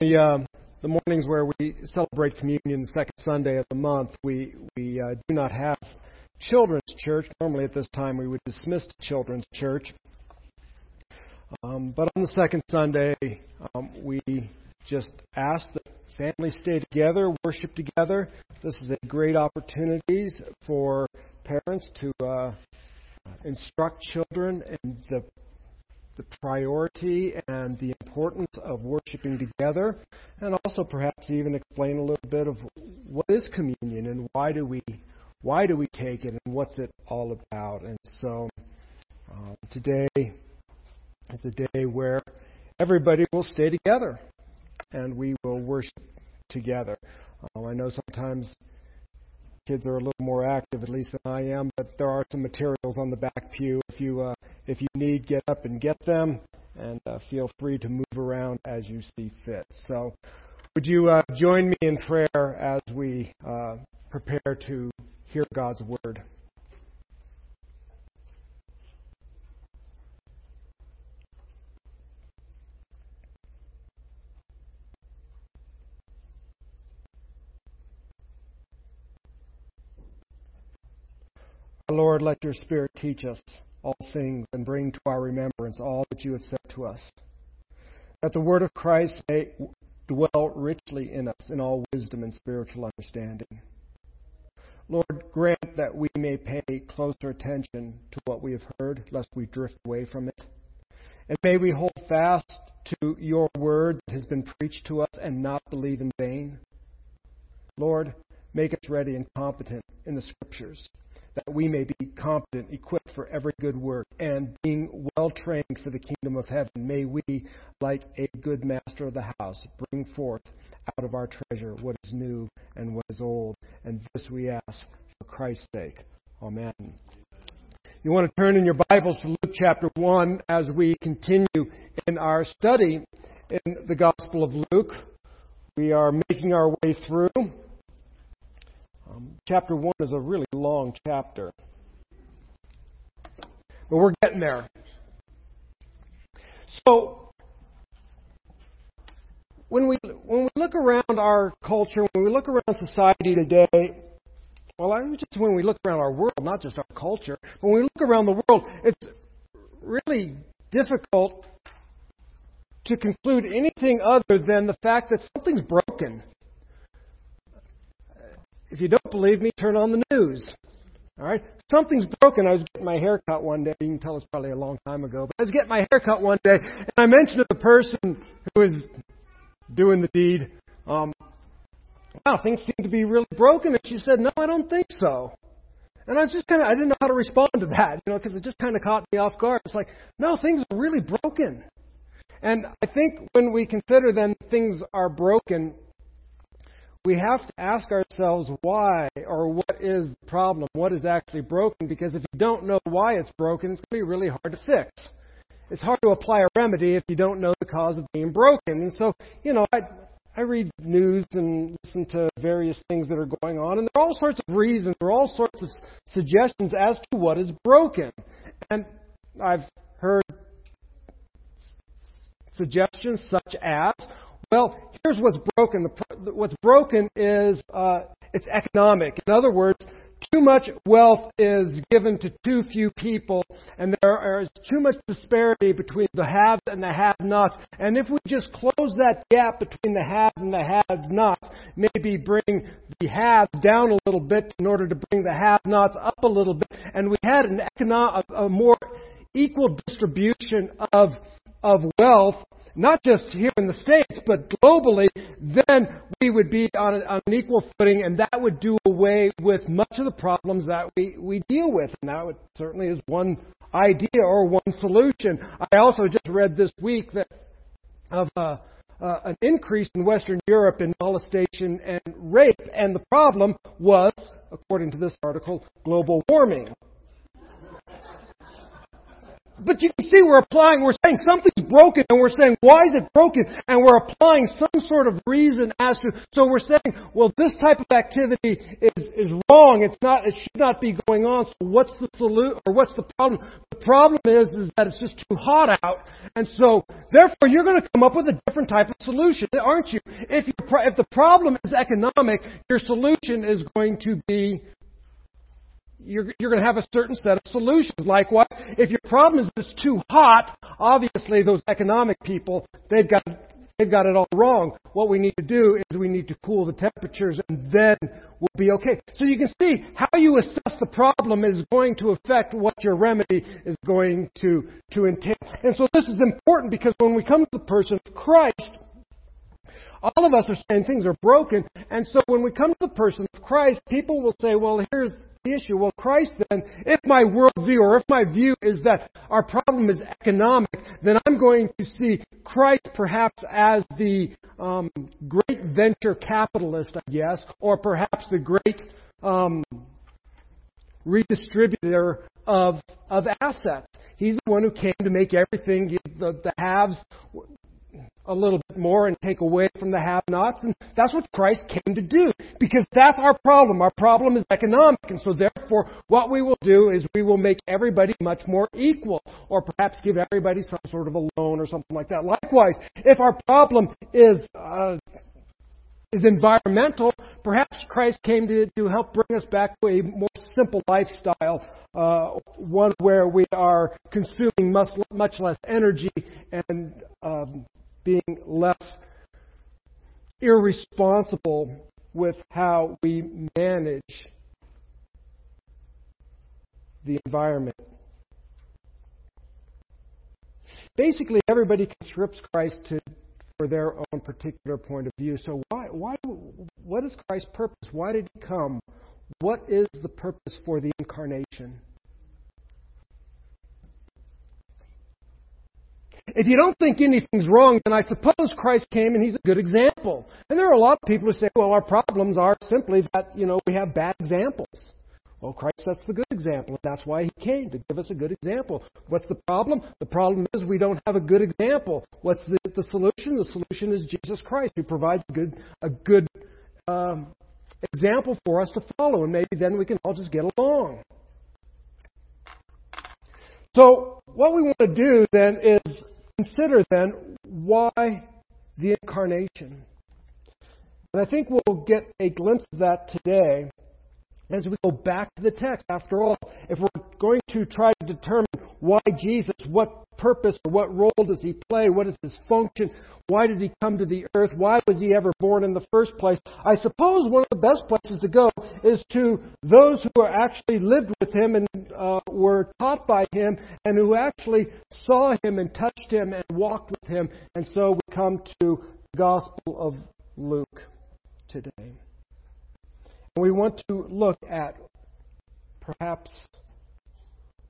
the uh, the mornings where we celebrate communion the second Sunday of the month, we we uh, do not have children's church. Normally at this time we would dismiss children's church, um, but on the second Sunday um, we just ask that families stay together, worship together. This is a great opportunity for parents to uh, instruct children in the the priority and the importance of worshiping together, and also perhaps even explain a little bit of what is communion and why do we why do we take it and what's it all about. And so uh, today is a day where everybody will stay together and we will worship together. Uh, I know sometimes kids are a little more active, at least than I am. But there are some materials on the back pew. If you uh, if you need, get up and get them, and uh, feel free to move around as you see fit. So, would you uh, join me in prayer as we uh, prepare to hear God's word? Lord, let your Spirit teach us all things and bring to our remembrance all that you have said to us. That the word of Christ may dwell richly in us in all wisdom and spiritual understanding. Lord, grant that we may pay closer attention to what we have heard, lest we drift away from it. And may we hold fast to your word that has been preached to us and not believe in vain. Lord, make us ready and competent in the scriptures that we may be competent, equipped for every good work, and being well trained for the kingdom of heaven, may we, like a good master of the house, bring forth out of our treasure what is new and what is old. And this we ask for Christ's sake. Amen. You want to turn in your Bibles to Luke chapter 1 as we continue in our study in the Gospel of Luke. We are making our way through. Um, chapter 1 is a really long chapter. But we're getting there. So, when we, when we look around our culture, when we look around society today, well, I mean, just when we look around our world, not just our culture, when we look around the world, it's really difficult to conclude anything other than the fact that something's broken. If you don't believe me, turn on the news. All right? Something's broken. I was getting my hair cut one day. You can tell it's probably a long time ago. But I was getting my hair cut one day, and I mentioned to the person who was doing the deed, um, wow, things seem to be really broken. And she said, no, I don't think so. And I just kind of, I didn't know how to respond to that, you know, because it just kind of caught me off guard. It's like, no, things are really broken. And I think when we consider then things are broken, we have to ask ourselves why or what is the problem, what is actually broken, because if you don't know why it's broken, it's going to be really hard to fix. It's hard to apply a remedy if you don't know the cause of being broken. And so, you know, I, I read news and listen to various things that are going on, and there are all sorts of reasons, there are all sorts of suggestions as to what is broken. And I've heard suggestions such as, well, here's what's broken. The, What's broken is uh, it's economic. In other words, too much wealth is given to too few people, and there is too much disparity between the haves and the have-nots. And if we just close that gap between the haves and the have-nots, maybe bring the haves down a little bit in order to bring the have-nots up a little bit, and we had an economic, a more equal distribution of of wealth, not just here in the States, but globally, then we would be on, a, an equal footing, and that would do away with much of the problems that we, we deal with. And that certainly is one idea or one solution. I also just read this week that of uh, uh, an increase in Western Europe in molestation and rape, and the problem was, according to this article, global warming. But you can see we're applying, we're saying something's broken and we're saying, why is it broken? And we're applying some sort of reason as to, so we're saying, well, this type of activity is, is wrong. It's not, it should not be going on. So what's the solution, or what's the problem? The problem is, is that it's just too hot out. And so, therefore, you're going to come up with a different type of solution, aren't you? If, you, if the problem is economic, your solution is going to be you're, you're going to have a certain set of solutions. Likewise, if your problem is it's too hot, obviously those economic people, they've got, they've got it all wrong. What we need to do is we need to cool the temperatures and then we'll be okay. So you can see how you assess the problem is going to affect what your remedy is going to, to entail. And so this is important because when we come to the person of Christ, all of us are saying things are broken. And so when we come to the person of Christ, people will say, well, here's, the issue. Well, Christ then, if my worldview or if my view is that our problem is economic, then I'm going to see Christ perhaps as the um, great venture capitalist, I guess, or perhaps the great um, redistributor of of assets. He's the one who came to make everything the, the haves a little bit more and take away from the have-nots. And that's what Christ came to do. Because that's our problem. Our problem is economic. And so therefore, what we will do is we will make everybody much more equal. Or perhaps give everybody some sort of a loan or something like that. Likewise, if our problem is, uh, is environmental, perhaps Christ came to, to help bring us back to a more simple lifestyle, uh, one where we are consuming much, much less energy and um, being less irresponsible with how we manage the environment. Basically, everybody conscripts Christ to, for their own particular point of view. So, why, why, what is Christ's purpose? Why did he come? What is the purpose for the incarnation? If you don't think anything's wrong, then I suppose Christ came and he's a good example. And there are a lot of people who say, well, our problems are simply that, you know, we have bad examples. Well, Christ that's the good example, that's why he came, to give us a good example. What's the problem? The problem is we don't have a good example. What's the, the solution? The solution is Jesus Christ, who provides a good, a good um, example for us to follow, and maybe then we can all just get along. So, what we want to do then is consider then why the incarnation. And I think we'll get a glimpse of that today as we go back to the text. After all, if we're going to try to determine why Jesus, what purpose or what role does he play, what is his function, why did he come to the earth, why was he ever born in the first place, I suppose one of the best places to go is to those who actually lived with him and uh, were taught by him and who actually saw him and touched him and walked with him. And so we come to the Gospel of Luke today. And we want to look at perhaps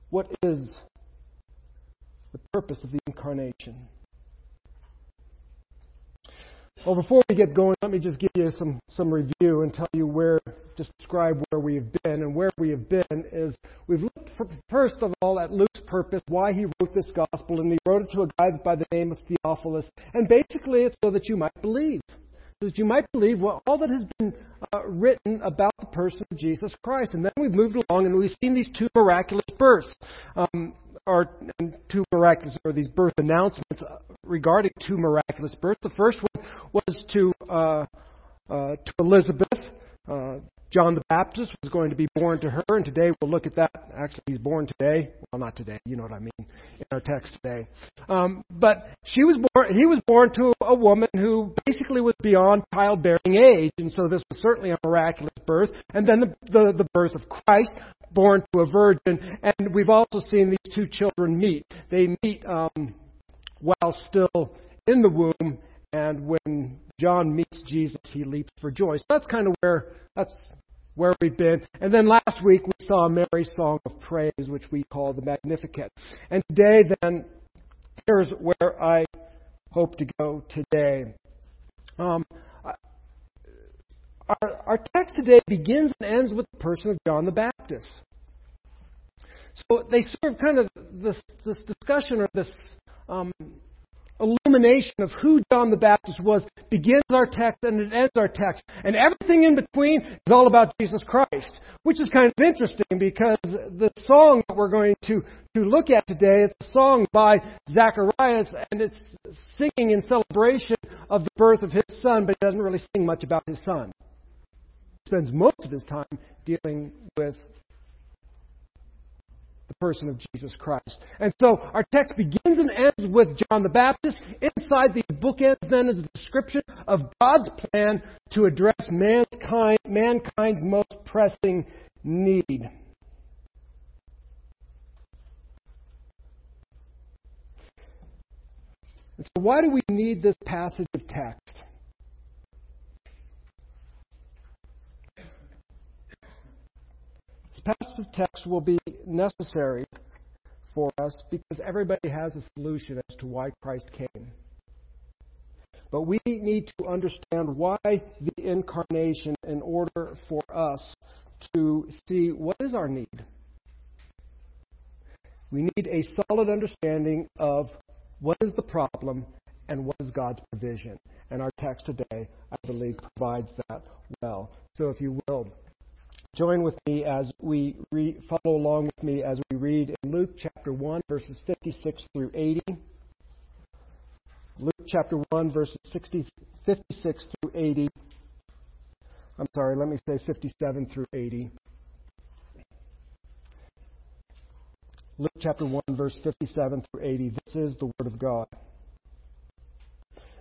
what is the purpose of the incarnation. Well, before we get going, let me just give you some, some review and tell you where, describe where we have been. And where we have been is we've looked for, first of all at Luke's purpose, why he wrote this gospel, and he wrote it to a guy by the name of Theophilus. And basically, it's so that you might believe that you might believe well, all that has been uh, written about the person of Jesus Christ. And then we've moved along and we've seen these two miraculous births, um, or two miraculous, or these birth announcements regarding two miraculous births. The first one was to uh, uh, to Elizabeth. Uh, John the Baptist was going to be born to her, and today we'll look at that. Actually, he's born today. Well, not today. You know what I mean in our text today. Um, but she was born. He was born to a woman who basically was beyond childbearing age, and so this was certainly a miraculous birth. And then the the, the birth of Christ, born to a virgin, and we've also seen these two children meet. They meet um, while still in the womb, and when John meets Jesus, he leaps for joy. So that's kind of where that's where we've been. And then last week we saw Mary's song of praise, which we call the Magnificat. And today, then, here's where I hope to go today. Um, our, our text today begins and ends with the person of John the Baptist. So they serve kind of this, this discussion or this um, illumination of who John the Baptist was begins our text and it ends our text. And everything in between is all about Jesus Christ, which is kind of interesting because the song that we're going to, to look at today is a song by Zacharias and it's singing in celebration of the birth of his son, but it doesn't really sing much about his son. He spends most of his time dealing with person of Jesus Christ. And so our text begins and ends with John the Baptist. Inside the bookends then is a description of God's plan to address mankind, mankind's most pressing need. And so why do we need this passage of text? Passage of text will be necessary for us because everybody has a solution as to why Christ came. But we need to understand why the incarnation in order for us to see what is our need. We need a solid understanding of what is the problem and what is God's provision. And our text today, I believe, provides that well. So if you will, Join with me as we re- follow along with me as we read in Luke chapter 1, verses 56 through 80. Luke chapter 1, verses 60, 56 through 80. I'm sorry, let me say 57 through 80. Luke chapter 1, verse 57 through 80. This is the Word of God.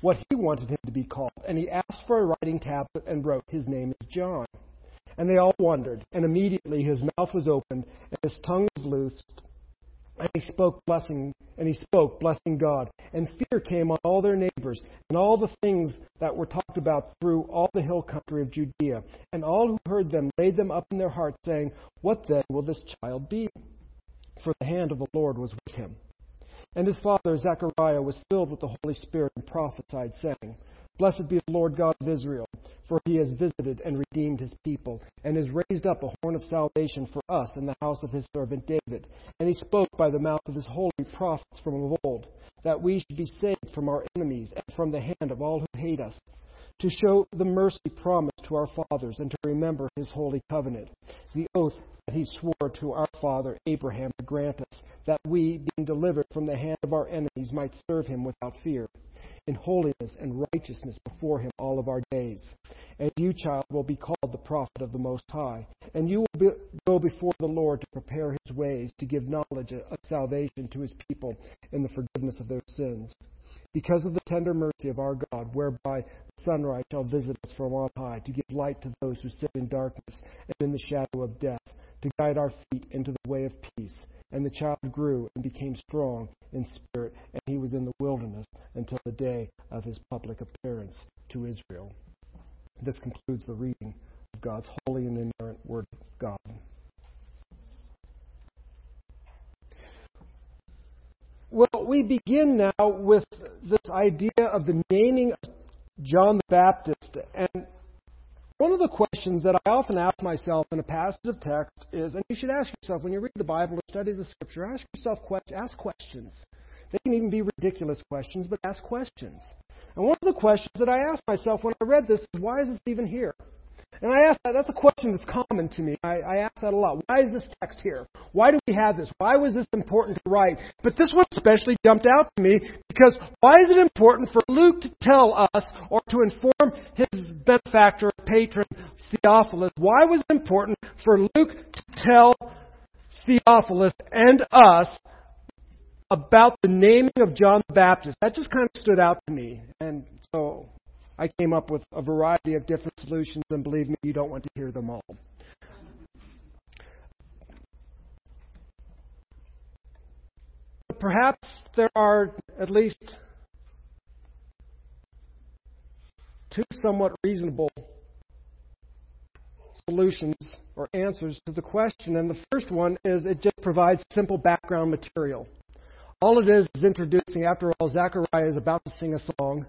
what he wanted him to be called. And he asked for a writing tablet and wrote, His name is John. And they all wondered. And immediately his mouth was opened, and his tongue was loosed. And he spoke blessing, and he spoke blessing God. And fear came on all their neighbors, and all the things that were talked about through all the hill country of Judea. And all who heard them laid them up in their hearts, saying, What then will this child be? For the hand of the Lord was with him. And his father Zechariah was filled with the Holy Spirit and prophesied, saying, Blessed be the Lord God of Israel, for he has visited and redeemed his people, and has raised up a horn of salvation for us in the house of his servant David. And he spoke by the mouth of his holy prophets from of old, that we should be saved from our enemies and from the hand of all who hate us, to show the mercy promised to our fathers, and to remember his holy covenant, the oath that he swore to our father Abraham grant us, that we, being delivered from the hand of our enemies, might serve him without fear in holiness and righteousness before him all of our days. And you, child, will be called the prophet of the Most High. And you will be, go before the Lord to prepare his ways, to give knowledge of salvation to his people in the forgiveness of their sins. Because of the tender mercy of our God, whereby the sunrise shall visit us from on high, to give light to those who sit in darkness and in the shadow of death, to guide our feet into the way of peace. And the child grew and became strong in spirit, and he was in the wilderness until the day of his public appearance to Israel. This concludes the reading of God's holy and inerrant Word of God. Well, we begin now with this idea of the naming of John the Baptist. And one of the questions that I often ask myself in a passage of text is, and you should ask yourself when you read the Bible or study the Scripture, ask yourself ask questions. They can even be ridiculous questions, but ask questions. And one of the questions that I asked myself when I read this is, why is this even here? And I ask that, that's a question that's common to me. I, I ask that a lot. Why is this text here? Why do we have this? Why was this important to write? But this one especially jumped out to me because why is it important for Luke to tell us or to inform his benefactor, patron, Theophilus? Why was it important for Luke to tell Theophilus and us about the naming of John the Baptist? That just kind of stood out to me. And so I came up with a variety of different solutions, and believe me, you don't want to hear them all. But perhaps there are at least two somewhat reasonable solutions or answers to the question. And the first one is it just provides simple background material. All it is is introducing, after all, Zachariah is about to sing a song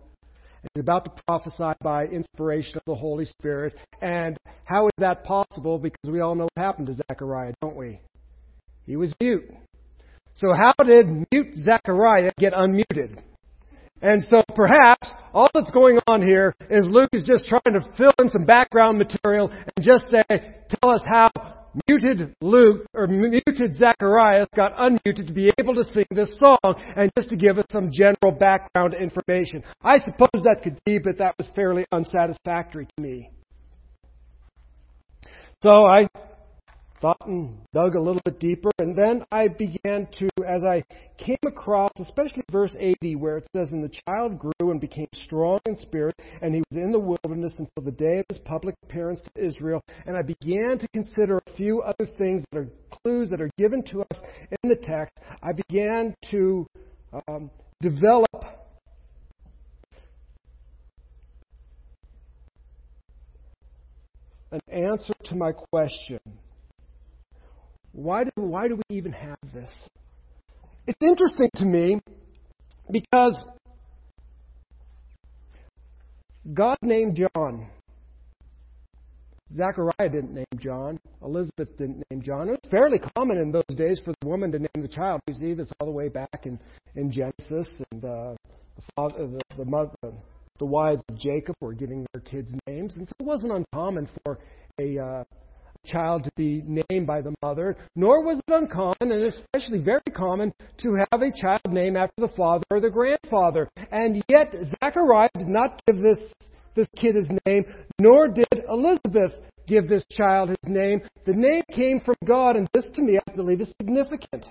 He's about to prophesy by inspiration of the Holy Spirit. And how is that possible? Because we all know what happened to Zechariah, don't we? He was mute. So how did mute Zechariah get unmuted? And so perhaps all that's going on here is Luke is just trying to fill in some background material and just say, tell us how muted Luke or muted Zacharias got unmuted to be able to sing this song and just to give us some general background information. I suppose that could be, but that was fairly unsatisfactory to me. So I thought and dug a little bit deeper, and then I began to, as I came across, especially verse 80, where it says, And the child grew and became strong in spirit, and he was in the wilderness until the day of his public appearance to Israel. And I began to consider a few other things that are clues that are given to us in the text. I began to um, develop an answer to my question why do, why do we even have this? It's interesting to me because God named John. Zechariah didn't name John. Elizabeth didn't name John. It was fairly common in those days for the woman to name the child. We see this all the way back in, in Genesis, and uh, the, father, the, the, mother, the wives of Jacob were giving their kids names, and so it wasn't uncommon for a uh, child to be named by the mother, nor was it uncommon, and especially very common, to have a child named after the father or the grandfather. And yet, Zechariah did not give this, this kid his name, nor did Elizabeth give this child his name. The name came from God, and this to me, I believe, is significant.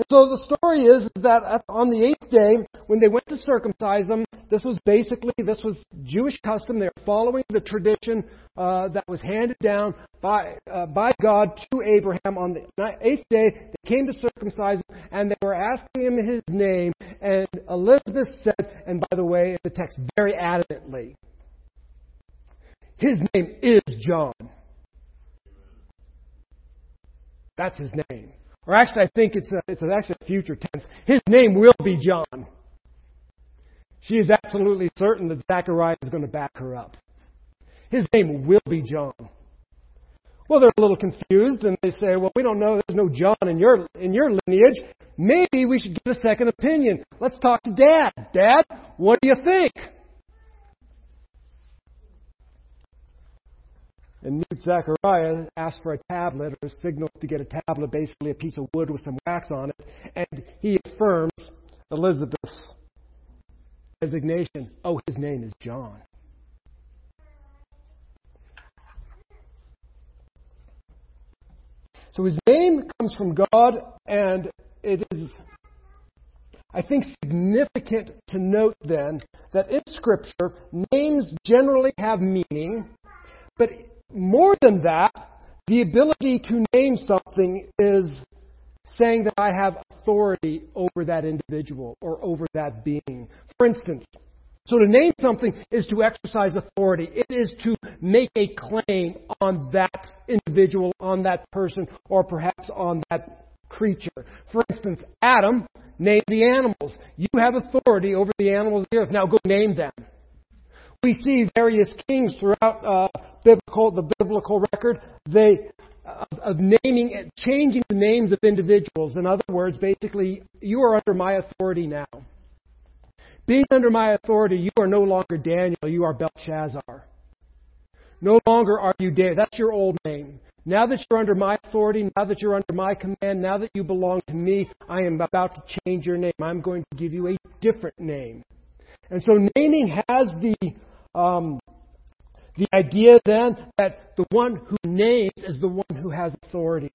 And so the story is, is that on the eighth day, when they went to circumcise them, this was basically this was Jewish custom. They were following the tradition uh, that was handed down by uh, by God to Abraham on the eighth day. They came to circumcise him, and they were asking him his name. And Elizabeth said, and by the way, in the text very adamantly, his name is John. That's his name. Or actually, I think it's, a, it's actually a future tense. His name will be John. She is absolutely certain that Zachariah is going to back her up. His name will be John. Well, they're a little confused and they say, well, we don't know there's no John in your, in your lineage. Maybe we should get a second opinion. Let's talk to Dad. Dad, what do you think? And mute Zechariah asked for a tablet or a signal to get a tablet, basically a piece of wood with some wax on it, and he affirms Elizabeth's designation. Oh, his name is John. So his name comes from God, and it is, I think, significant to note then that in Scripture, names generally have meaning, but more than that, the ability to name something is saying that I have authority over that individual or over that being. For instance, so to name something is to exercise authority. It is to make a claim on that individual, on that person, or perhaps on that creature. For instance, Adam named the animals. You have authority over the animals of the earth. Now go name them. We see various kings throughout uh, biblical, the biblical record. They of, of naming, changing the names of individuals. In other words, basically, you are under my authority now. Being under my authority, you are no longer Daniel, you are Belshazzar. No longer are you Daniel. That's your old name. Now that you're under my authority, now that you're under my command, now that you belong to me, I am about to change your name. I'm going to give you a different name. And so naming has the um, the idea then that the one who names is the one who has authority.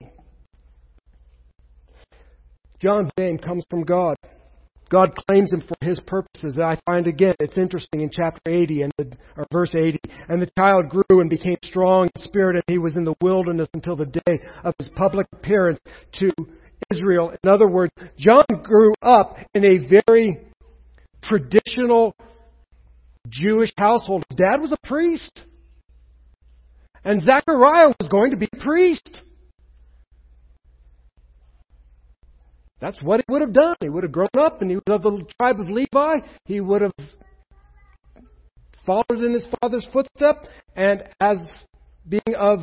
John's name comes from God. God claims him for his purposes. I find again, it's interesting in chapter 80 and the, or verse 80. And the child grew and became strong in spirit, and he was in the wilderness until the day of his public appearance to Israel. In other words, John grew up in a very traditional Jewish household. His dad was a priest. And Zechariah was going to be a priest. That's what he would have done. He would have grown up and he was of the tribe of Levi. He would have followed in his father's footsteps. And as being of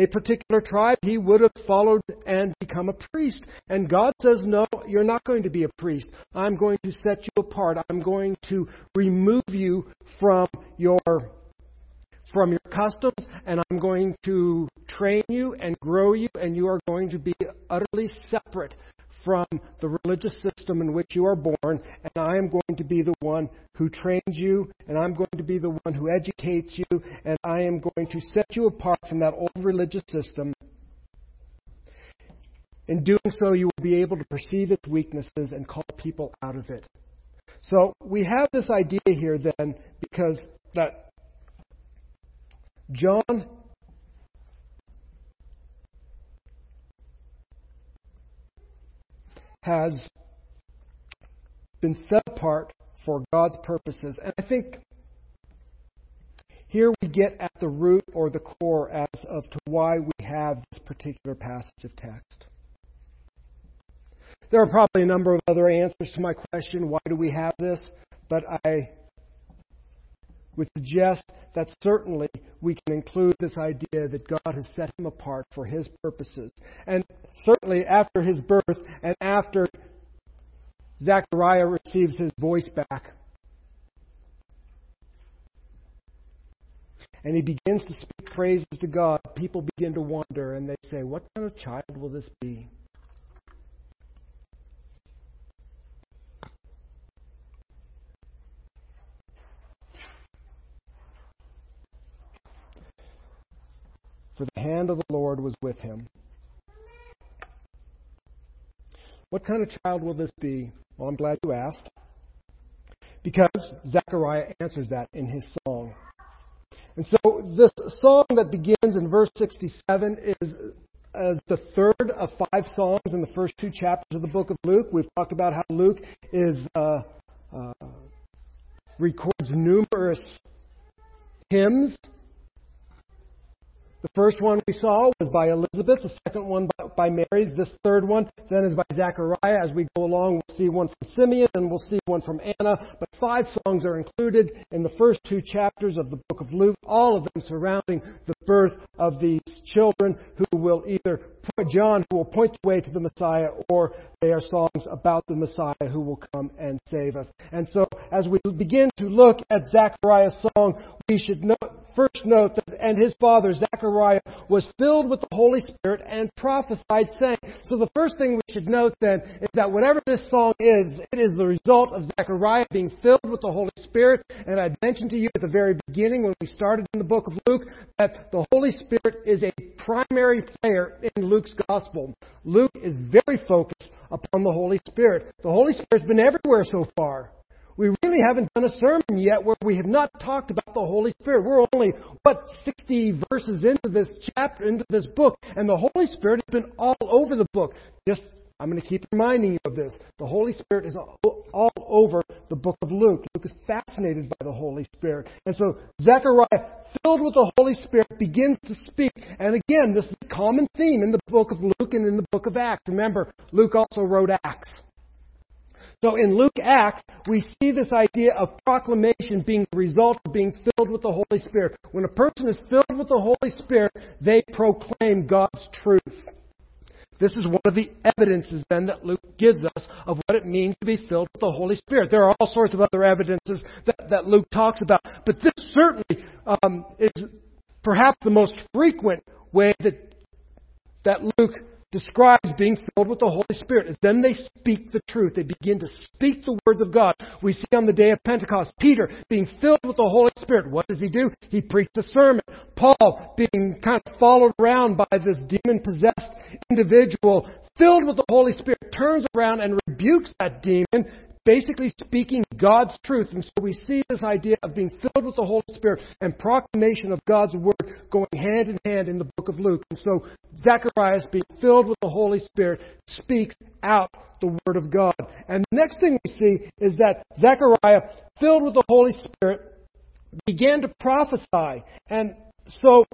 a particular tribe, he would have followed and become a priest. And God says, No, you're not going to be a priest. I'm going to set you apart. I'm going to remove you from your from your customs, and I'm going to train you and grow you, and you are going to be utterly separate from the religious system in which you are born, and I am going to be the one who trains you, and I'm going to be the one who educates you, and I am going to set you apart from that old religious system. In doing so, you will be able to perceive its weaknesses and call people out of it. So we have this idea here then because that John has been set apart for God's purposes. And I think here we get at the root or the core as of to why we have this particular passage of text. There are probably a number of other answers to my question, why do we have this? But I would suggest that certainly we can include this idea that God has set him apart for his purposes. And certainly after his birth and after Zechariah receives his voice back, and he begins to speak praises to God, people begin to wonder and they say, What kind of child will this be? For the hand of the Lord was with him. What kind of child will this be? Well, I'm glad you asked. Because Zechariah answers that in his song. And so this song that begins in verse 67 is as the third of five songs in the first two chapters of the book of Luke. We've talked about how Luke is uh, uh, records numerous hymns the first one we saw was by Elizabeth, the second one by Mary, this third one then is by Zechariah. As we go along, we'll see one from Simeon and we'll see one from Anna. But five songs are included in the first two chapters of the book of Luke, all of them surrounding the birth of these children who will either point, John, who will point the way to the Messiah, or they are songs about the Messiah who will come and save us. And so, as we begin to look at Zechariah's song, we should note, first note that, and his father, Zechariah, was filled with the Holy Spirit and prophesied, saying. So the first thing we should note then is that whatever this song is, it is the result of Zechariah being filled with the Holy Spirit. And I mentioned to you at the very beginning when we started in the book of Luke that the Holy Spirit is a primary player in Luke's gospel. Luke is very focused upon the Holy Spirit. The Holy Spirit's been everywhere so far. We really haven't done a sermon yet where we have not talked about the Holy Spirit. We're only, what, 60 verses into this chapter, into this book, and the Holy Spirit has been all over the book. Just I'm going to keep reminding you of this. The Holy Spirit is all over the book of Luke. Luke is fascinated by the Holy Spirit. And so Zechariah, filled with the Holy Spirit, begins to speak. And again, this is a common theme in the book of Luke and in the book of Acts. Remember, Luke also wrote Acts. So in Luke Acts, we see this idea of proclamation being the result of being filled with the Holy Spirit. When a person is filled with the Holy Spirit, they proclaim God's truth. This is one of the evidences then that Luke gives us of what it means to be filled with the Holy Spirit. There are all sorts of other evidences that, that Luke talks about, but this certainly um, is perhaps the most frequent way that that Luke describes being filled with the Holy Spirit is then they speak the truth. They begin to speak the words of God. We see on the day of Pentecost, Peter being filled with the Holy Spirit. What does he do? He preached a sermon. Paul being kind of followed around by this demon possessed individual filled with the Holy Spirit turns around and rebukes that demon basically speaking God's truth. And so we see this idea of being filled with the Holy Spirit and proclamation of God's Word going hand in hand in the book of Luke. And so Zacharias, being filled with the Holy Spirit, speaks out the Word of God. And the next thing we see is that Zechariah, filled with the Holy Spirit, began to prophesy. And so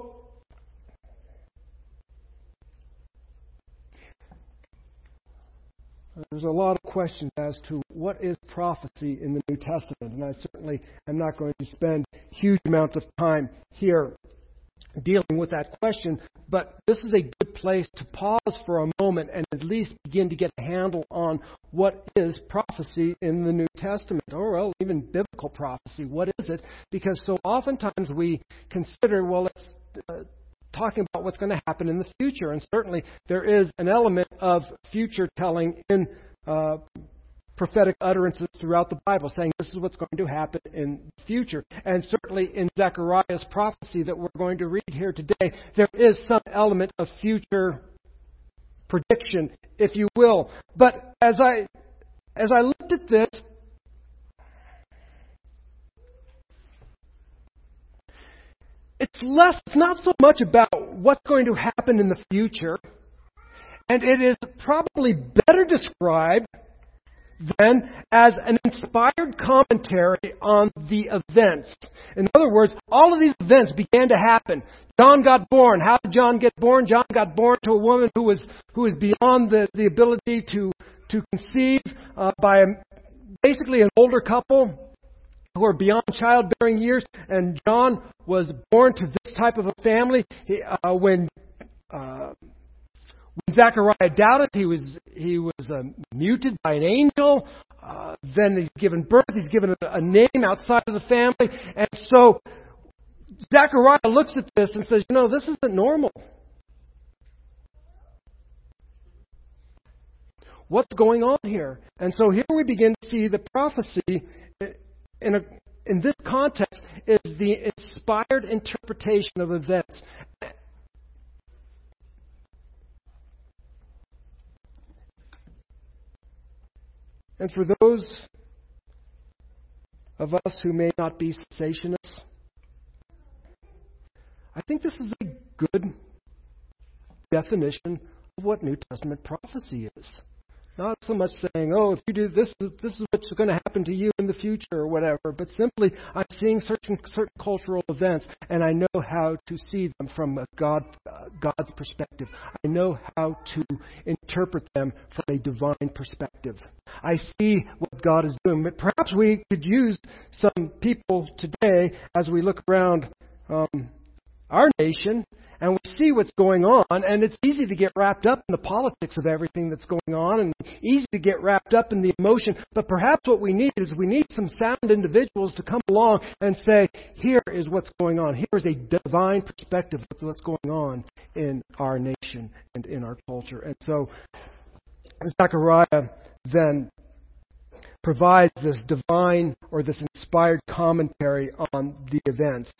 There's a lot of questions as to what is prophecy in the New Testament, and I certainly am not going to spend huge amounts of time here dealing with that question, but this is a good place to pause for a moment and at least begin to get a handle on what is prophecy in the New Testament, or well, even biblical prophecy. What is it? Because so oftentimes we consider, well, it's uh, talking about what's going to happen in the future. And certainly there is an element of future telling in uh, prophetic utterances throughout the Bible, saying this is what's going to happen in the future. And certainly in Zechariah's prophecy that we're going to read here today, there is some element of future prediction, if you will. But as I as I looked at this, it's less, it's not so much about what's going to happen in the future, and it is probably better described than as an inspired commentary on the events. In other words, all of these events began to happen. John got born. How did John get born? John got born to a woman who was who was beyond the, the ability to to conceive uh, by a, basically an older couple who are beyond childbearing years, and John was born to this type of a family. He, uh, when uh, when Zechariah doubted, he was he was uh, muted by an angel. Uh, then he's given birth. He's given a, a name outside of the family, and so Zechariah looks at this and says, "You know, this isn't normal." What's going on here? And so here we begin to see the prophecy in, a, in this context is the inspired interpretation of events. And for those of us who may not be cessationists, I think this is a good definition of what New Testament prophecy is. Not so much saying, oh, if you do this, this is what's going to happen to you in the future or whatever, but simply I'm seeing certain, certain cultural events and I know how to see them from God, uh, God's perspective. I know how to interpret them from a divine perspective. I see what God is doing. But perhaps we could use some people today as we look around um, our nation and we see what's going on, and it's easy to get wrapped up in the politics of everything that's going on, and easy to get wrapped up in the emotion. But perhaps what we need is we need some sound individuals to come along and say, here is what's going on. Here is a divine perspective of what's going on in our nation and in our culture. And so, Zechariah then provides this divine or this inspired commentary on the events.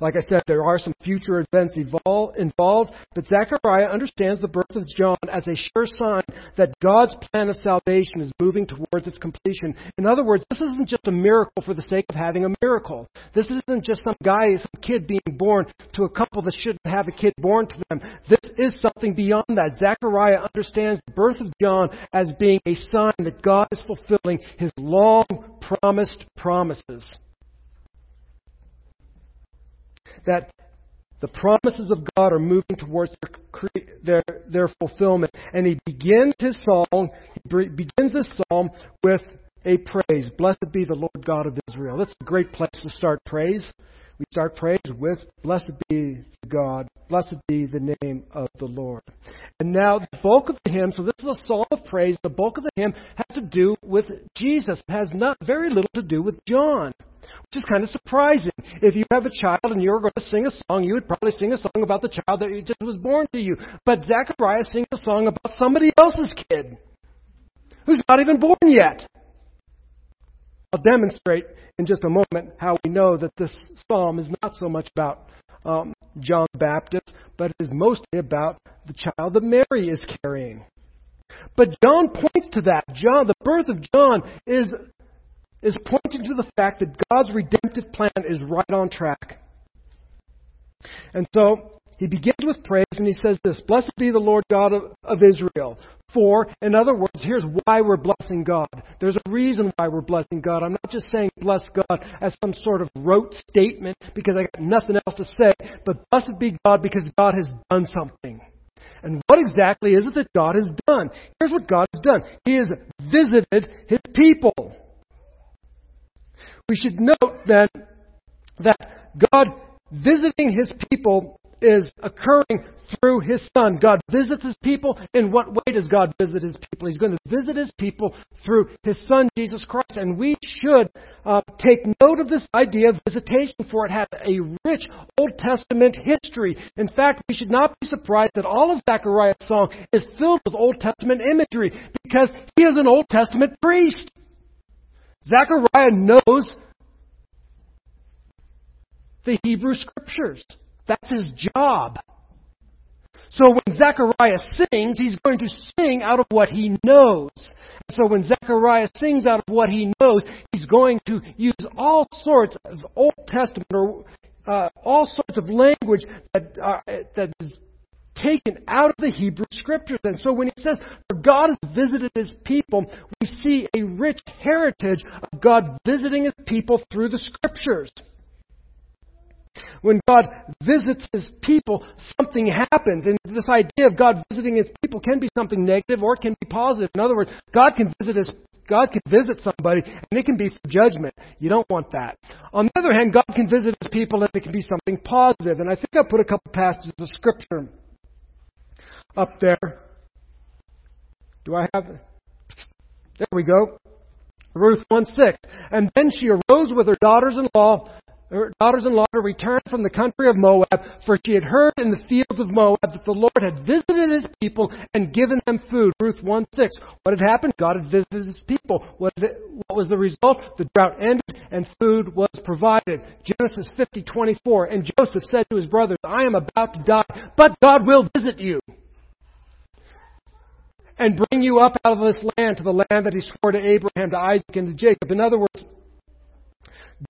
Like I said, there are some future events involved, but Zechariah understands the birth of John as a sure sign that God's plan of salvation is moving towards its completion. In other words, this isn't just a miracle for the sake of having a miracle. This isn't just some guy, some kid being born to a couple that shouldn't have a kid born to them. This is something beyond that. Zechariah understands the birth of John as being a sign that God is fulfilling his long promised promises that the promises of God are moving towards their, their, their fulfillment. And he begins his song, he begins this psalm with a praise. Blessed be the Lord God of Israel. That's a great place to start praise. We start praise with Blessed be the God, blessed be the name of the Lord. And now the bulk of the hymn, so this is a psalm of praise, the bulk of the hymn has to do with Jesus. It has not very little to do with John which is kind of surprising. If you have a child and you're going to sing a song, you would probably sing a song about the child that just was born to you. But Zechariah sings a song about somebody else's kid who's not even born yet. I'll demonstrate in just a moment how we know that this psalm is not so much about um, John the Baptist, but it is mostly about the child that Mary is carrying. But John points to that. John, the birth of John is is pointing to the fact that God's redemptive plan is right on track. And so he begins with praise and he says this Blessed be the Lord God of, of Israel, for. In other words, here's why we're blessing God. There's a reason why we're blessing God. I'm not just saying bless God as some sort of rote statement because I got nothing else to say, but blessed be God because God has done something. And what exactly is it that God has done? Here's what God has done. He has visited His people. We should note then that God visiting His people is occurring through His Son. God visits His people. In what way does God visit His people? He's going to visit His people through His Son, Jesus Christ. And we should uh, take note of this idea of visitation, for it has a rich Old Testament history. In fact, we should not be surprised that all of Zechariah's song is filled with Old Testament imagery, because he is an Old Testament priest. Zechariah knows the Hebrew Scriptures. That's his job. So when Zechariah sings, he's going to sing out of what he knows. And So when Zechariah sings out of what he knows, he's going to use all sorts of Old Testament or uh, all sorts of language that, uh, that is taken out of the Hebrew Scriptures. And so when he says, For God has visited his people, we see a rich heritage of God visiting his people through the Scriptures. When God visits His people, something happens. And this idea of God visiting His people can be something negative or it can be positive. In other words, God can visit His God can visit somebody and it can be for judgment. You don't want that. On the other hand, God can visit His people and it can be something positive. And I think I put a couple passages of Scripture up there. Do I have it? There we go. Ruth 1 6. And then she arose with her daughters in law her daughters-in-law to return from the country of Moab, for she had heard in the fields of Moab that the Lord had visited his people and given them food. Ruth 1 6. What had happened? God had visited his people. What, it, what was the result? The drought ended and food was provided. Genesis 50 24. And Joseph said to his brothers, I am about to die, but God will visit you and bring you up out of this land to the land that he swore to Abraham, to Isaac, and to Jacob. In other words,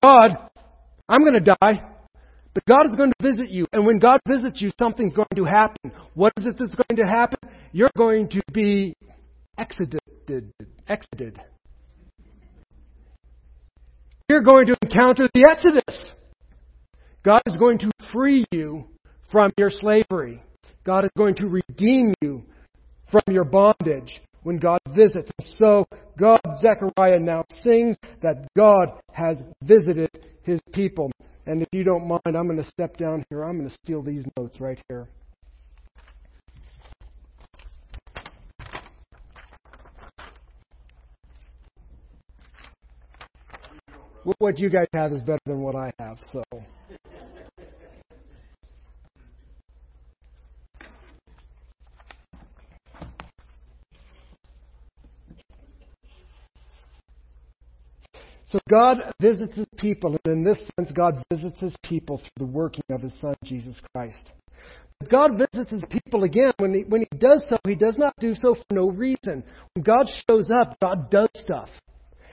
God I'm going to die, but God is going to visit you. And when God visits you, something's going to happen. What is it that's going to happen? You're going to be exited. Exited. You're going to encounter the Exodus. God is going to free you from your slavery. God is going to redeem you from your bondage when God visits. And so God, Zechariah now sings that God has visited his people. And if you don't mind, I'm going to step down here. I'm going to steal these notes right here. What you guys have is better than what I have, so. So God visits his people, and in this sense, God visits his people through the working of his Son, Jesus Christ. But God visits his people again. When he, when he does so, he does not do so for no reason. When God shows up, God does stuff.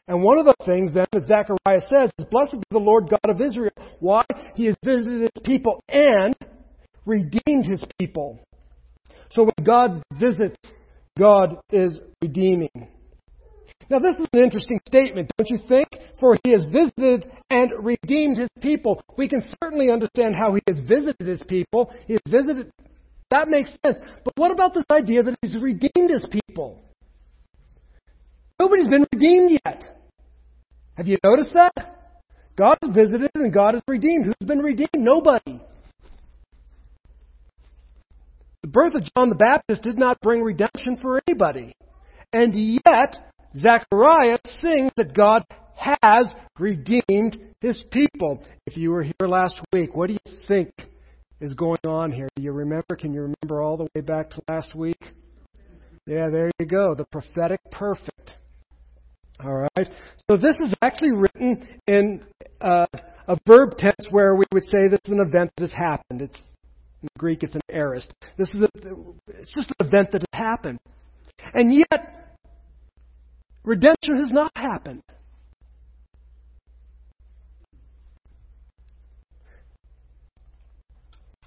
And one of the things then that Zechariah says is, Blessed be the Lord God of Israel. Why? He has visited his people and redeemed his people. So when God visits, God is redeeming. Now, this is an interesting statement, don't you think? For he has visited and redeemed his people. We can certainly understand how he has visited his people. He has visited. That makes sense. But what about this idea that he's redeemed his people? Nobody's been redeemed yet. Have you noticed that? God has visited and God has redeemed. Who's been redeemed? Nobody. The birth of John the Baptist did not bring redemption for anybody. And yet, Zechariah sings that God has redeemed his people. If you were here last week, what do you think is going on here? Do you remember? Can you remember all the way back to last week? Yeah, there you go. The prophetic perfect. All right. So this is actually written in uh, a verb tense where we would say this is an event that has happened. It's in Greek, it's an aorist. This is a, it's just an event that has happened. And yet, Redemption has not happened.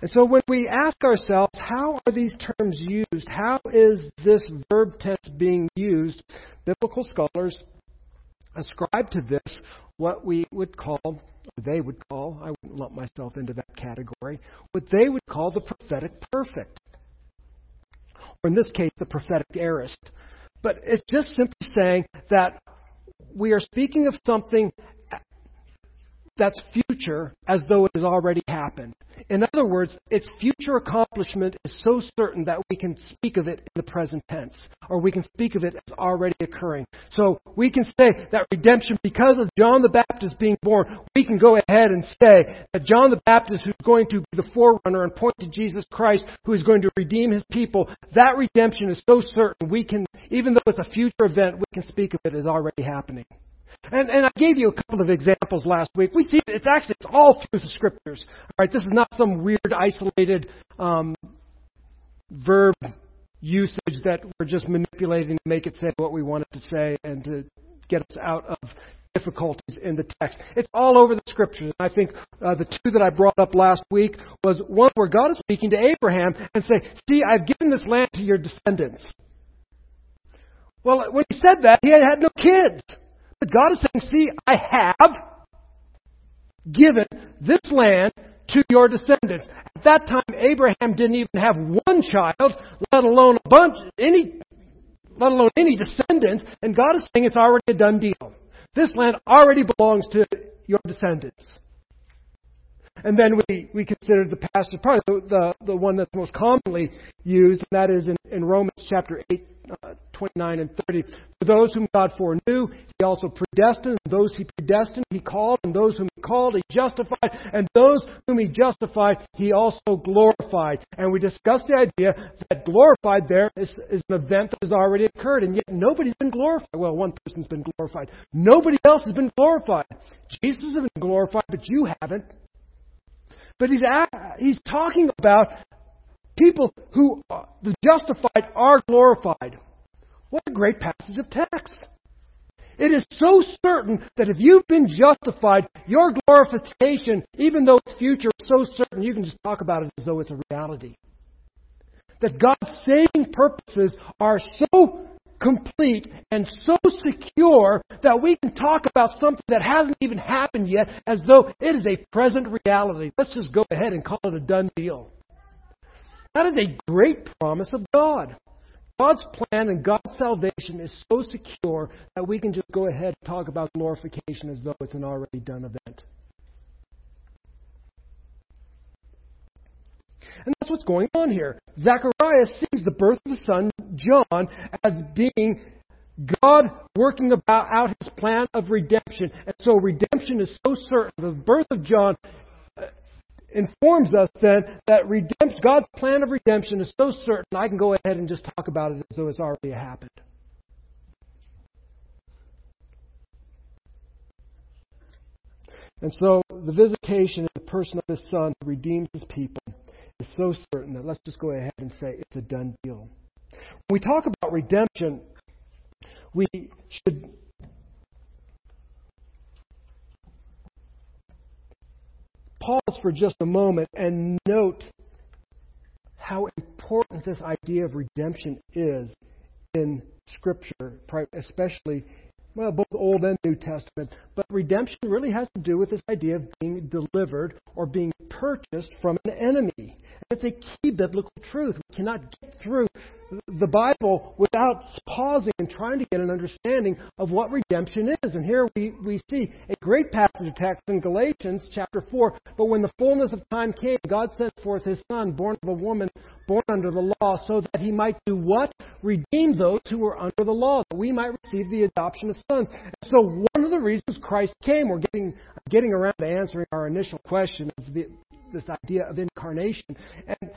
And so when we ask ourselves, how are these terms used? How is this verb tense being used? Biblical scholars ascribe to this what we would call, they would call, I wouldn't lump myself into that category, what they would call the prophetic perfect. Or in this case, the prophetic aorist. But it's just simply saying that we are speaking of something that's future as though it has already happened. In other words, its future accomplishment is so certain that we can speak of it in the present tense, or we can speak of it as already occurring. So we can say that redemption, because of John the Baptist being born, we can go ahead and say that John the Baptist, who's going to be the forerunner and point to Jesus Christ, who is going to redeem his people, that redemption is so certain we can, even though it's a future event, we can speak of it as already happening. And, and I gave you a couple of examples last week. We see it's actually it's all through the scriptures. All right, this is not some weird isolated um, verb usage that we're just manipulating to make it say what we want it to say and to get us out of difficulties in the text. It's all over the scriptures. I think uh, the two that I brought up last week was one where God is speaking to Abraham and say, "See, I've given this land to your descendants." Well, when he said that, he had, had no kids. But God is saying, see, I have given this land to your descendants. At that time, Abraham didn't even have one child, let alone a bunch, any, let alone any descendants, and God is saying it's already a done deal. This land already belongs to your descendants. And then we, we consider the passage, probably the, the, the one that's most commonly used, and that is in, in Romans chapter 8, uh, 29 and 30. For those whom God foreknew, He also predestined. And those He predestined, He called. And those whom He called, He justified. And those whom He justified, He also glorified. And we discussed the idea that glorified there is, is an event that has already occurred. And yet nobody's been glorified. Well, one person's been glorified. Nobody else has been glorified. Jesus has been glorified, but you haven't. But he's, he's talking about people who, uh, the justified, are glorified. What a great passage of text. It is so certain that if you've been justified, your glorification, even though it's future, is so certain you can just talk about it as though it's a reality. That God's saving purposes are so complete and so secure that we can talk about something that hasn't even happened yet as though it is a present reality. Let's just go ahead and call it a done deal. That is a great promise of God. God's plan and God's salvation is so secure that we can just go ahead and talk about glorification as though it's an already done event. And that's what's going on here. Zacharias sees the birth of the son, John, as being God working about out his plan of redemption. And so redemption is so certain. The birth of John informs us then that redemption, God's plan of redemption is so certain, I can go ahead and just talk about it as though it's already happened. And so the visitation of the person of his son who redeems his people is so certain that let's just go ahead and say it's a done deal. When we talk about redemption, we should pause for just a moment and note how important this idea of redemption is in Scripture, especially, well, both Old and New Testament. But redemption really has to do with this idea of being delivered or being purchased from an enemy. It's a key biblical truth. We cannot get through the Bible without pausing and trying to get an understanding of what redemption is. And here we, we see a great passage of text in Galatians chapter 4. But when the fullness of time came, God sent forth his Son, born of a woman, born under the law, so that he might do what? Redeem those who were under the law, that we might receive the adoption of sons. And so one of the reasons Christ came, we're getting, getting around to answering our initial question of the, this idea of incarnation. And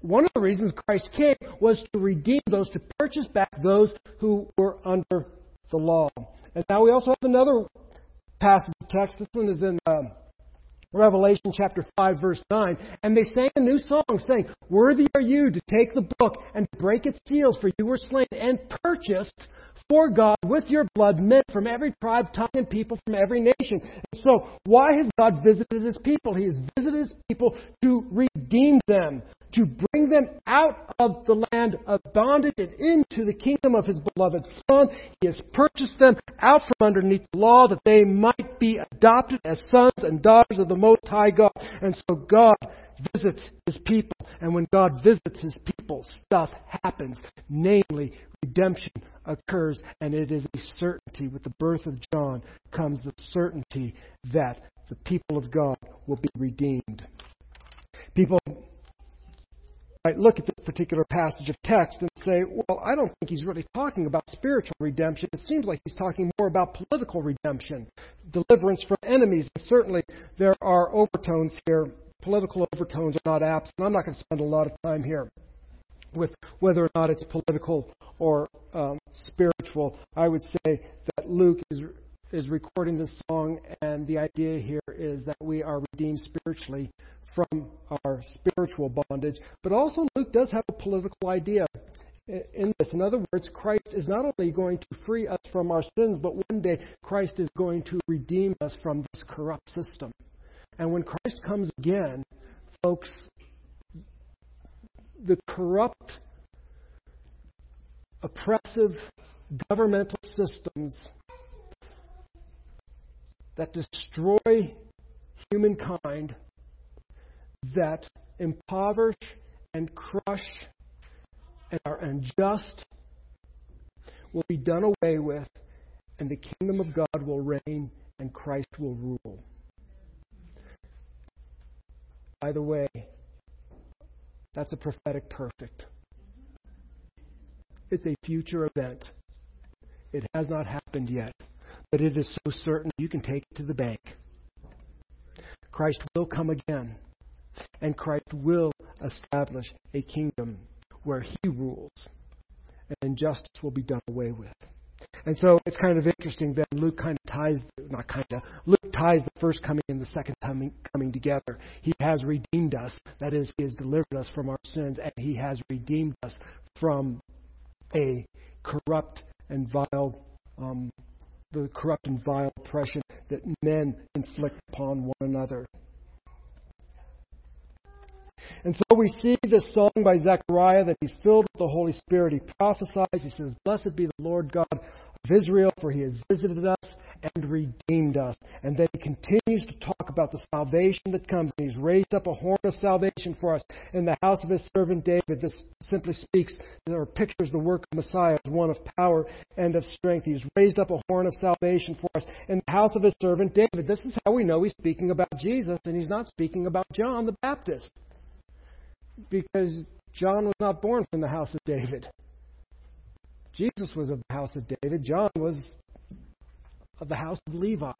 one of the reasons Christ came was to redeem those, to purchase back those who were under the law. And now we also have another passage of text. This one is in uh, Revelation chapter 5, verse 9. And they sang a new song, saying, Worthy are you to take the book and break its seals, for you were slain and purchased for God with your blood men from every tribe, tongue, and people from every nation. And so, why has God visited his people? He has visited his people to redeem them, to bring them out of the land of bondage and into the kingdom of his beloved Son. He has purchased them out from underneath the law that they might be adopted as sons and daughters of the Most High God. And so God visits his people. And when God visits his people, stuff happens. Namely, redemption occurs, and it is a certainty. With the birth of John comes the certainty that the people of God will be redeemed. People might look at this particular passage of text and say, well, I don't think he's really talking about spiritual redemption. It seems like he's talking more about political redemption, deliverance from enemies. And certainly there are overtones here political overtones are not absent. I'm not going to spend a lot of time here with whether or not it's political or um, spiritual. I would say that Luke is is recording this song, and the idea here is that we are redeemed spiritually from our spiritual bondage. But also, Luke does have a political idea in this. In other words, Christ is not only going to free us from our sins, but one day Christ is going to redeem us from this corrupt system. And when Christ comes again, folks, the corrupt, oppressive governmental systems that destroy humankind, that impoverish and crush and are unjust, will be done away with, and the kingdom of God will reign and Christ will rule. By the way, that's a prophetic perfect. It's a future event. It has not happened yet, but it is so certain you can take it to the bank. Christ will come again, and Christ will establish a kingdom where he rules, and justice will be done away with. And so it's kind of interesting that Luke kind of ties, not kind of, Luke ties the first coming and the second coming, coming together. He has redeemed us. That is, He has delivered us from our sins, and He has redeemed us from a corrupt and vile, um, the corrupt and vile oppression that men inflict upon one another. And so we see this song by Zechariah that he's filled with the Holy Spirit. He prophesies. He says, Blessed be the Lord God of Israel, for he has visited us and redeemed us. And then he continues to talk about the salvation that comes. And he's raised up a horn of salvation for us in the house of his servant David. This simply speaks or pictures the work of Messiah as one of power and of strength. He's raised up a horn of salvation for us in the house of his servant David. This is how we know he's speaking about Jesus and he's not speaking about John the Baptist. Because John was not born from the house of David. Jesus was of the house of David. John was of the house of Levi.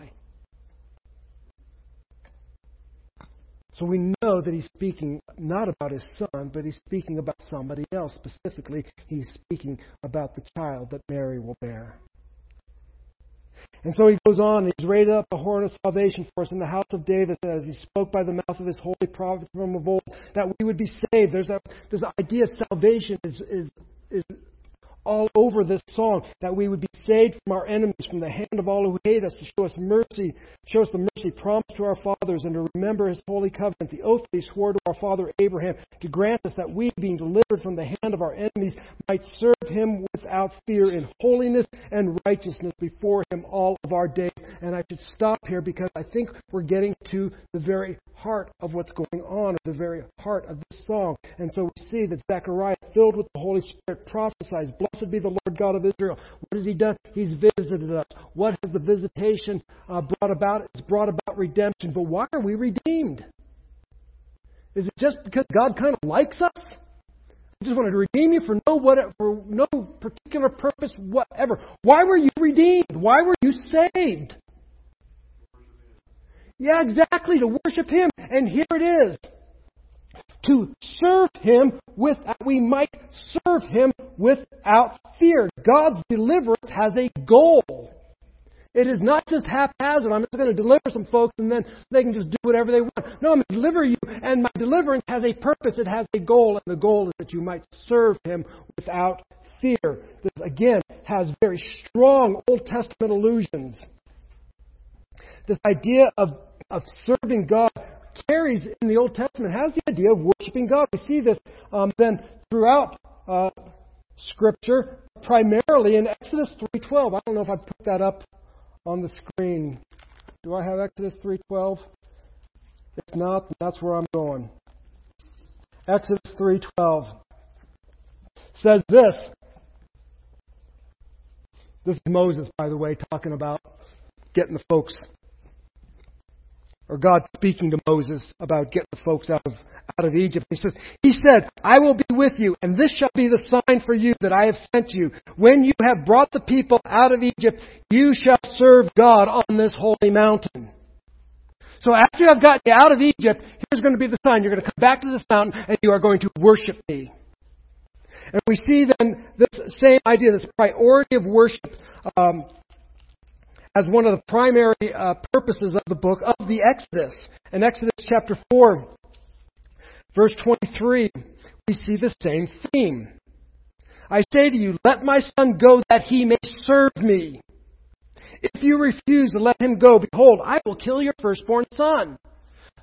So we know that he's speaking not about his son, but he's speaking about somebody else. Specifically, he's speaking about the child that Mary will bear. And so he goes on, he's raised up a horn of salvation for us in the house of David as he spoke by the mouth of his holy prophet from of old, that we would be saved. There's a, this idea of salvation is, is, is all over this song that we would be saved from our enemies, from the hand of all who hate us, to show us mercy, show us the mercy promised to our fathers, and to remember his holy covenant, the oath that he swore to our father Abraham, to grant us that we, being delivered from the hand of our enemies, might serve him without fear in holiness and righteousness before him all of our days. And I should stop here because I think we're getting to the very heart of what's going on, the very heart of this song. And so we see that Zechariah, filled with the Holy Spirit, prophesies, Blessed be the Lord God of Israel. What has He done? He's visited us. What has the visitation uh, brought about? It's brought about redemption. But why are we redeemed? Is it just because God kind of likes us? I just wanted to redeem you for no what for no particular purpose whatever. Why were you redeemed? Why were you saved? Yeah, exactly, to worship Him. And here it is. To serve Him with, we might serve Him without fear. God's deliverance has a goal. It is not just haphazard. I'm just going to deliver some folks and then they can just do whatever they want. No, I'm going to deliver you, and my deliverance has a purpose. It has a goal, and the goal is that you might serve Him without fear. This, again, has very strong Old Testament allusions. This idea of, of serving God carries in the Old Testament, has the idea of worshiping God. We see this um, then throughout uh, Scripture, primarily in Exodus 3.12. I don't know if I put that up on the screen. Do I have Exodus 3:12? If not, that's where I'm going. Exodus 3:12 says this. This is Moses, by the way, talking about getting the folks, or God speaking to Moses about getting the folks out of out of Egypt. He says, He said, I will be with you, and this shall be the sign for you that I have sent you. When you have brought the people out of Egypt, you shall serve God on this holy mountain. So after I've got you out of Egypt, here's going to be the sign. You're going to come back to this mountain and you are going to worship me. And we see then this same idea, this priority of worship, um, as one of the primary uh, purposes of the book of the Exodus. In Exodus chapter 4, Verse 23, we see the same theme. I say to you, let my son go that he may serve me. If you refuse to let him go, behold, I will kill your firstborn son.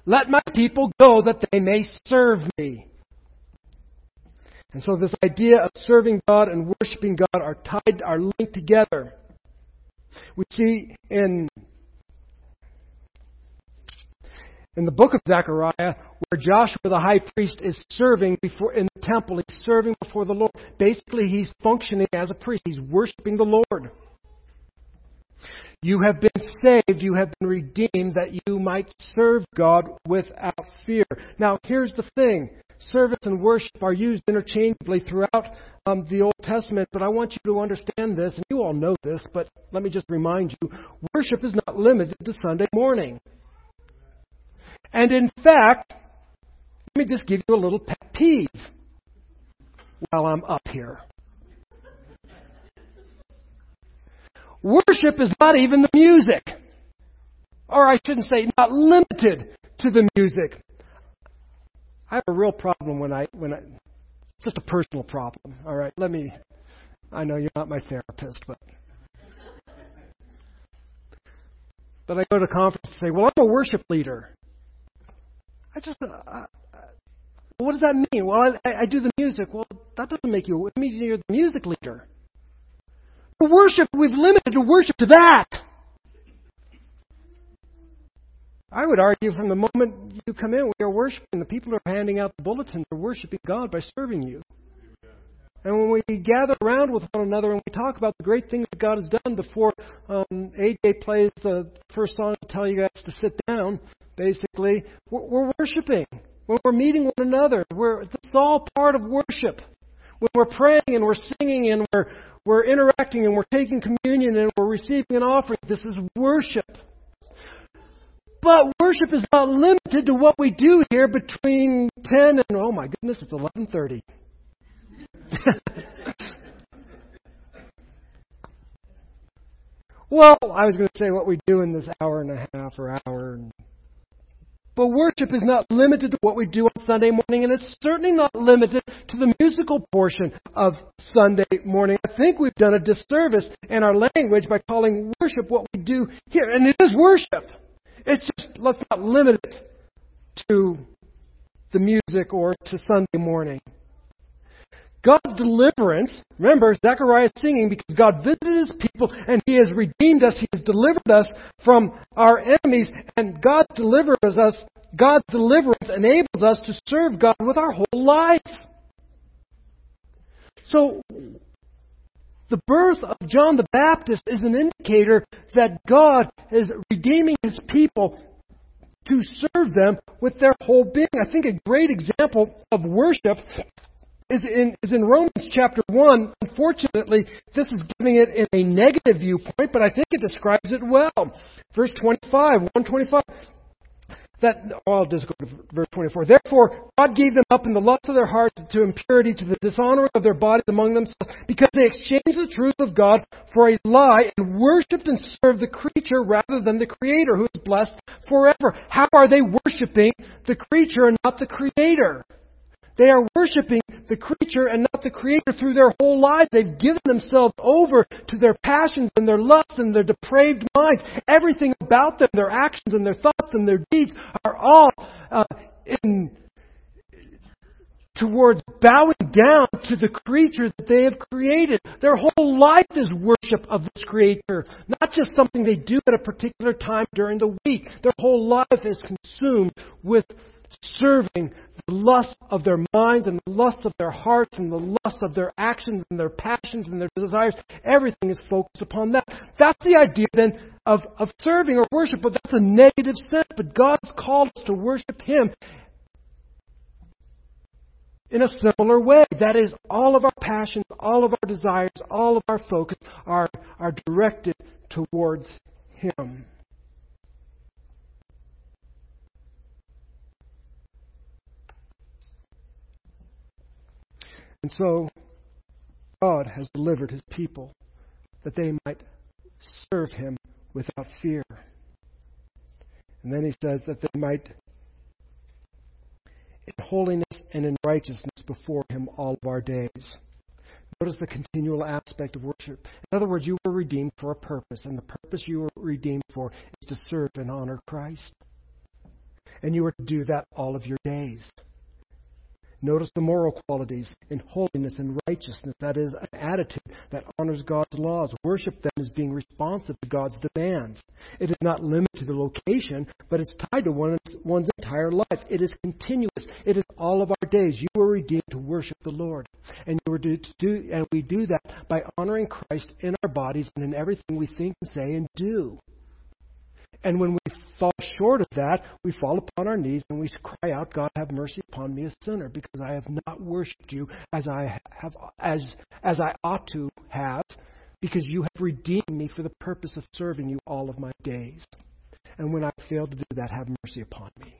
Let my people go that they may serve me. And so this idea of serving God and worshiping God are tied, are linked together. We see in in the book of Zechariah where Joshua the high priest is serving before in the temple. He's serving before the Lord. Basically, he's functioning as a priest. He's worshiping the Lord. You have been saved, you have been redeemed that you might serve God without fear. Now, here's the thing. Service and worship are used interchangeably throughout um, the Old Testament, but I want you to understand this, and you all know this, but let me just remind you worship is not limited to Sunday morning. And in fact, let me just give you a little pet peeve while I'm up here. Worship is not even the music. Or I shouldn't say not limited to the music. I have a real problem when I when I it's just a personal problem. All right, let me I know you're not my therapist, but but I go to a conference and say, "Well, I'm a worship leader." I just, uh, uh, what does that mean? Well, I, I do the music. Well, that doesn't make you, it means you're the music leader. For worship, we've limited to worship to that. I would argue from the moment you come in, we are worshiping. The people are handing out the bulletins are worshiping God by serving you. And when we gather around with one another and we talk about the great things that God has done before um, AJ plays the first song to tell you guys to sit down, basically, we're, we're worshiping. When we're meeting one another, we're, it's all part of worship. When we're praying and we're singing and we're, we're interacting and we're taking communion and we're receiving an offering, this is worship. But worship is not limited to what we do here between 10 and, oh my goodness, it's 1130. well, I was going to say what we do in this hour and a half or hour but worship is not limited to what we do on Sunday morning, and it's certainly not limited to the musical portion of Sunday morning. I think we've done a disservice in our language by calling worship what we do here. And it is worship. It's just, let's not limit it to the music or to Sunday morning. God's deliverance, remember, Zechariah is singing because God visited his people and he has redeemed us. He has delivered us from our enemies and God delivers us, God's deliverance enables us to serve God with our whole life. So, the birth of John the Baptist is an indicator that God is redeeming his people to serve them with their whole being. I think a great example of worship is in, is in Romans chapter 1. Unfortunately, this is giving it in a negative viewpoint, but I think it describes it well. Verse 25, 125. That, oh, I'll just go to verse 24. Therefore, God gave them up in the lust of their hearts to impurity, to the dishonoring of their bodies among themselves, because they exchanged the truth of God for a lie and worshipped and served the creature rather than the Creator, who is blessed forever. How are they worshiping the creature and not the Creator? They are worshiping the creature and not the creator through their whole lives. They've given themselves over to their passions and their lusts and their depraved minds. Everything about them, their actions and their thoughts and their deeds are all uh, in towards bowing down to the creature that they have created. Their whole life is worship of this creator, not just something they do at a particular time during the week. Their whole life is consumed with serving the lust of their minds and the lust of their hearts and the lust of their actions and their passions and their desires. Everything is focused upon that. That's the idea then of, of serving or worship, but that's a negative sense. But God's called us to worship Him in a similar way. That is, all of our passions, all of our desires, all of our focus are, are directed towards Him. And so, God has delivered his people that they might serve him without fear. And then he says that they might, in holiness and in righteousness, before him all of our days. Notice the continual aspect of worship. In other words, you were redeemed for a purpose, and the purpose you were redeemed for is to serve and honor Christ. And you are to do that all of your days. Notice the moral qualities in holiness and righteousness. That is an attitude that honors God's laws. Worship then is being responsive to God's demands. It is not limited to the location, but it's tied to one's, one's entire life. It is continuous. It is all of our days. You were redeemed to worship the Lord, and you were to do, and we do that by honoring Christ in our bodies and in everything we think say and do. And when we fall short of that, we fall upon our knees and we cry out, God, have mercy upon me, a sinner, because I have not worshipped you as I have as as I ought to have, because you have redeemed me for the purpose of serving you all of my days. And when I fail to do that, have mercy upon me.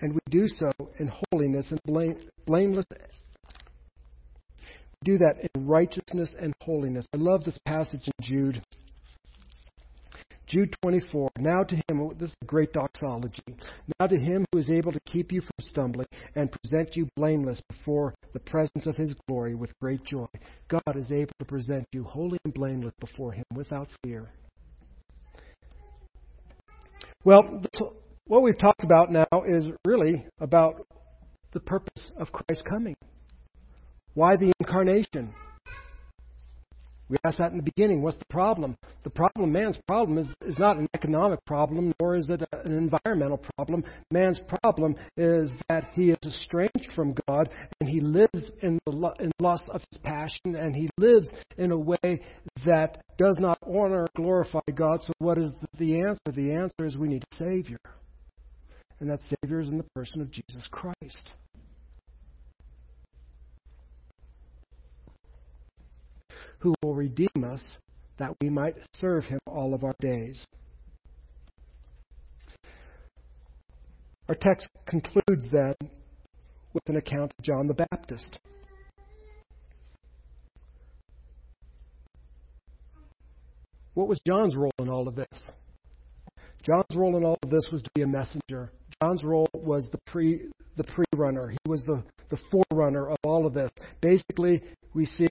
And we do so in holiness and blame, blameless do that in righteousness and holiness. I love this passage in Jude. Jude 24. Now to him, oh, this is a great doxology. Now to him who is able to keep you from stumbling and present you blameless before the presence of his glory with great joy. God is able to present you holy and blameless before him without fear. Well, what we've talked about now is really about the purpose of Christ's coming. Why the incarnation? We asked that in the beginning. What's the problem? The problem, man's problem, is, is not an economic problem, nor is it a, an environmental problem. Man's problem is that he is estranged from God, and he lives in the in lust of his passion, and he lives in a way that does not honor or glorify God. So, what is the answer? The answer is we need a Savior. And that Savior is in the person of Jesus Christ. Who will redeem us that we might serve him all of our days. Our text concludes then with an account of John the Baptist. What was John's role in all of this? John's role in all of this was to be a messenger. John's role was the pre the pre-runner. He was the, the forerunner of all of this. Basically, we see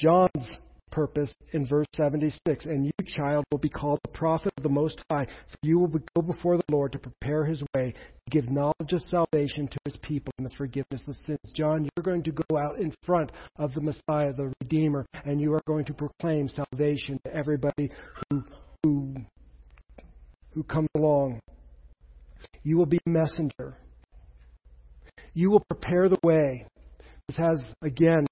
John's purpose in verse 76. And you, child, will be called the prophet of the Most High, for you will go before the Lord to prepare his way, to give knowledge of salvation to his people and the forgiveness of sins. John, you're going to go out in front of the Messiah, the Redeemer, and you are going to proclaim salvation to everybody who, who, who comes along. You will be a messenger. You will prepare the way. This has, again,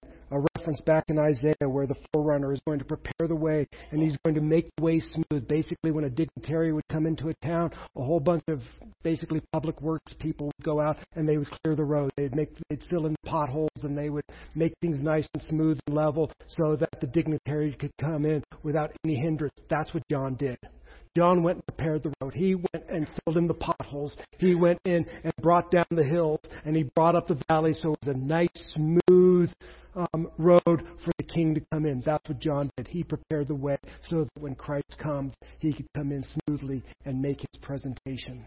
reference back in Isaiah where the forerunner is going to prepare the way and he's going to make the way smooth. Basically, when a dignitary would come into a town, a whole bunch of basically public works people would go out and they would clear the road. They'd make, they'd fill in potholes and they would make things nice and smooth and level so that the dignitary could come in without any hindrance. That's what John did. John went and prepared the road. He went and filled in the potholes. He went in and brought down the hills and he brought up the valley so it was a nice, smooth um, road for the king to come in. That's what John did. He prepared the way so that when Christ comes, he could come in smoothly and make his presentation.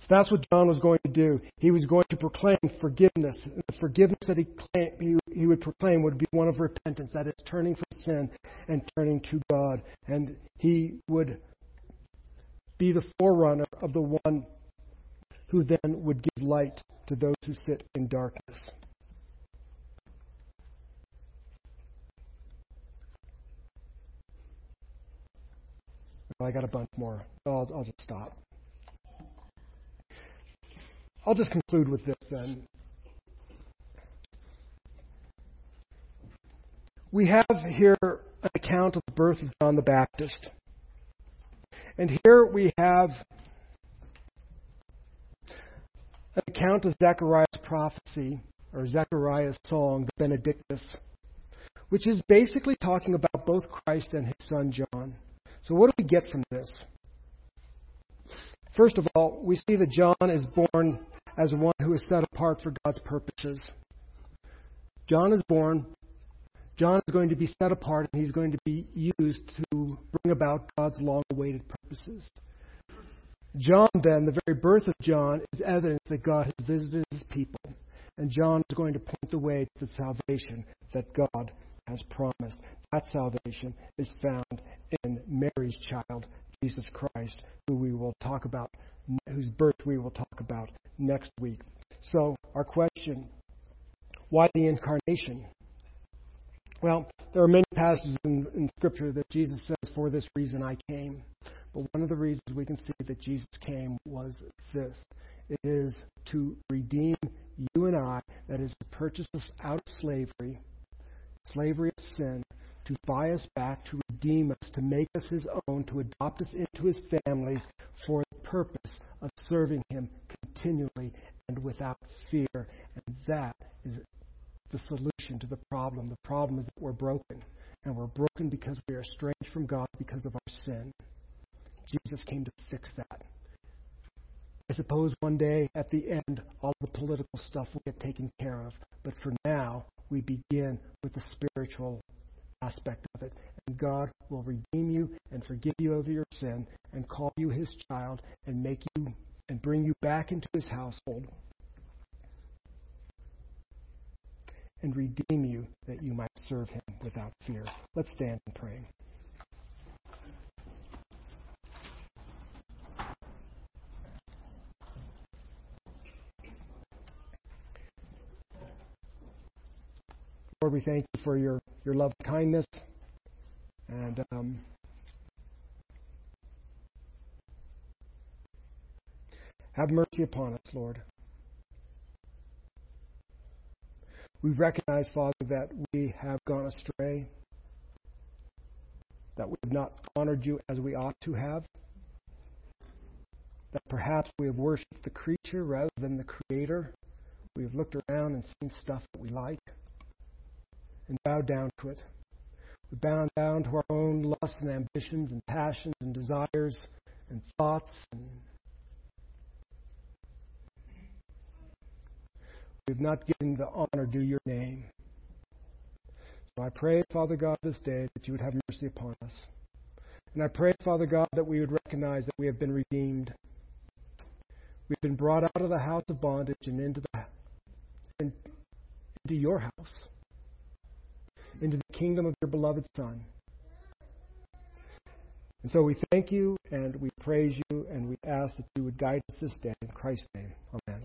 So that's what John was going to do. He was going to proclaim forgiveness. The forgiveness that he, claimed, he, he would proclaim would be one of repentance, that is, turning from sin and turning to God. And he would be the forerunner of the one who then would give light to those who sit in darkness. I got a bunch more. I'll, I'll just stop. I'll just conclude with this then. We have here an account of the birth of John the Baptist. And here we have an account of Zechariah's prophecy, or Zechariah's song, the Benedictus, which is basically talking about both Christ and his son John. So, what do we get from this? First of all, we see that John is born as one who is set apart for God's purposes. John is born. John is going to be set apart and he's going to be used to bring about God's long awaited purposes. John, then, the very birth of John, is evidence that God has visited his people. And John is going to point the way to the salvation that God has promised. That salvation is found in Mary's child, Jesus Christ, who we will talk about, whose birth we will talk about next week. So, our question why the incarnation? Well, there are many passages in, in, Scripture that Jesus says, For this reason I came. But one of the reasons we can see that Jesus came was this it is to redeem you and I, that is, to purchase us out of slavery, slavery of sin, to buy us back, to redeem us, to make us his own, to adopt us into his family for the purpose of serving him continually and without fear. And that is the solution to the problem. The problem is that we're broken. And we're broken because we are estranged from God because of our sin. Jesus came to fix that. I suppose one day at the end, all the political stuff will get taken care of. But for now, we begin with the spiritual aspect of it. And God will redeem you and forgive you of your sin and call you his child and make you and bring you back into his household and redeem you that you might serve him without fear. Let's stand and pray. Lord, we thank you for your, your love and kindness. And um, have mercy upon us, Lord. We recognize, Father, that we have gone astray, that we have not honored you as we ought to have, that perhaps we have worshiped the creature rather than the Creator. We have looked around and seen stuff that we like and bow down to it. We bow down to our own lusts and ambitions and passions and desires and thoughts. And we've not given the honor due your name. So I pray, Father God, this day that you would have mercy upon us. And I pray, Father God, that we would recognize that we have been redeemed. We've been brought out of the house of bondage and into the into your house into the kingdom of your beloved Son. And so we thank you and we praise you and we ask that you would guide us this day. In Christ's name, amen.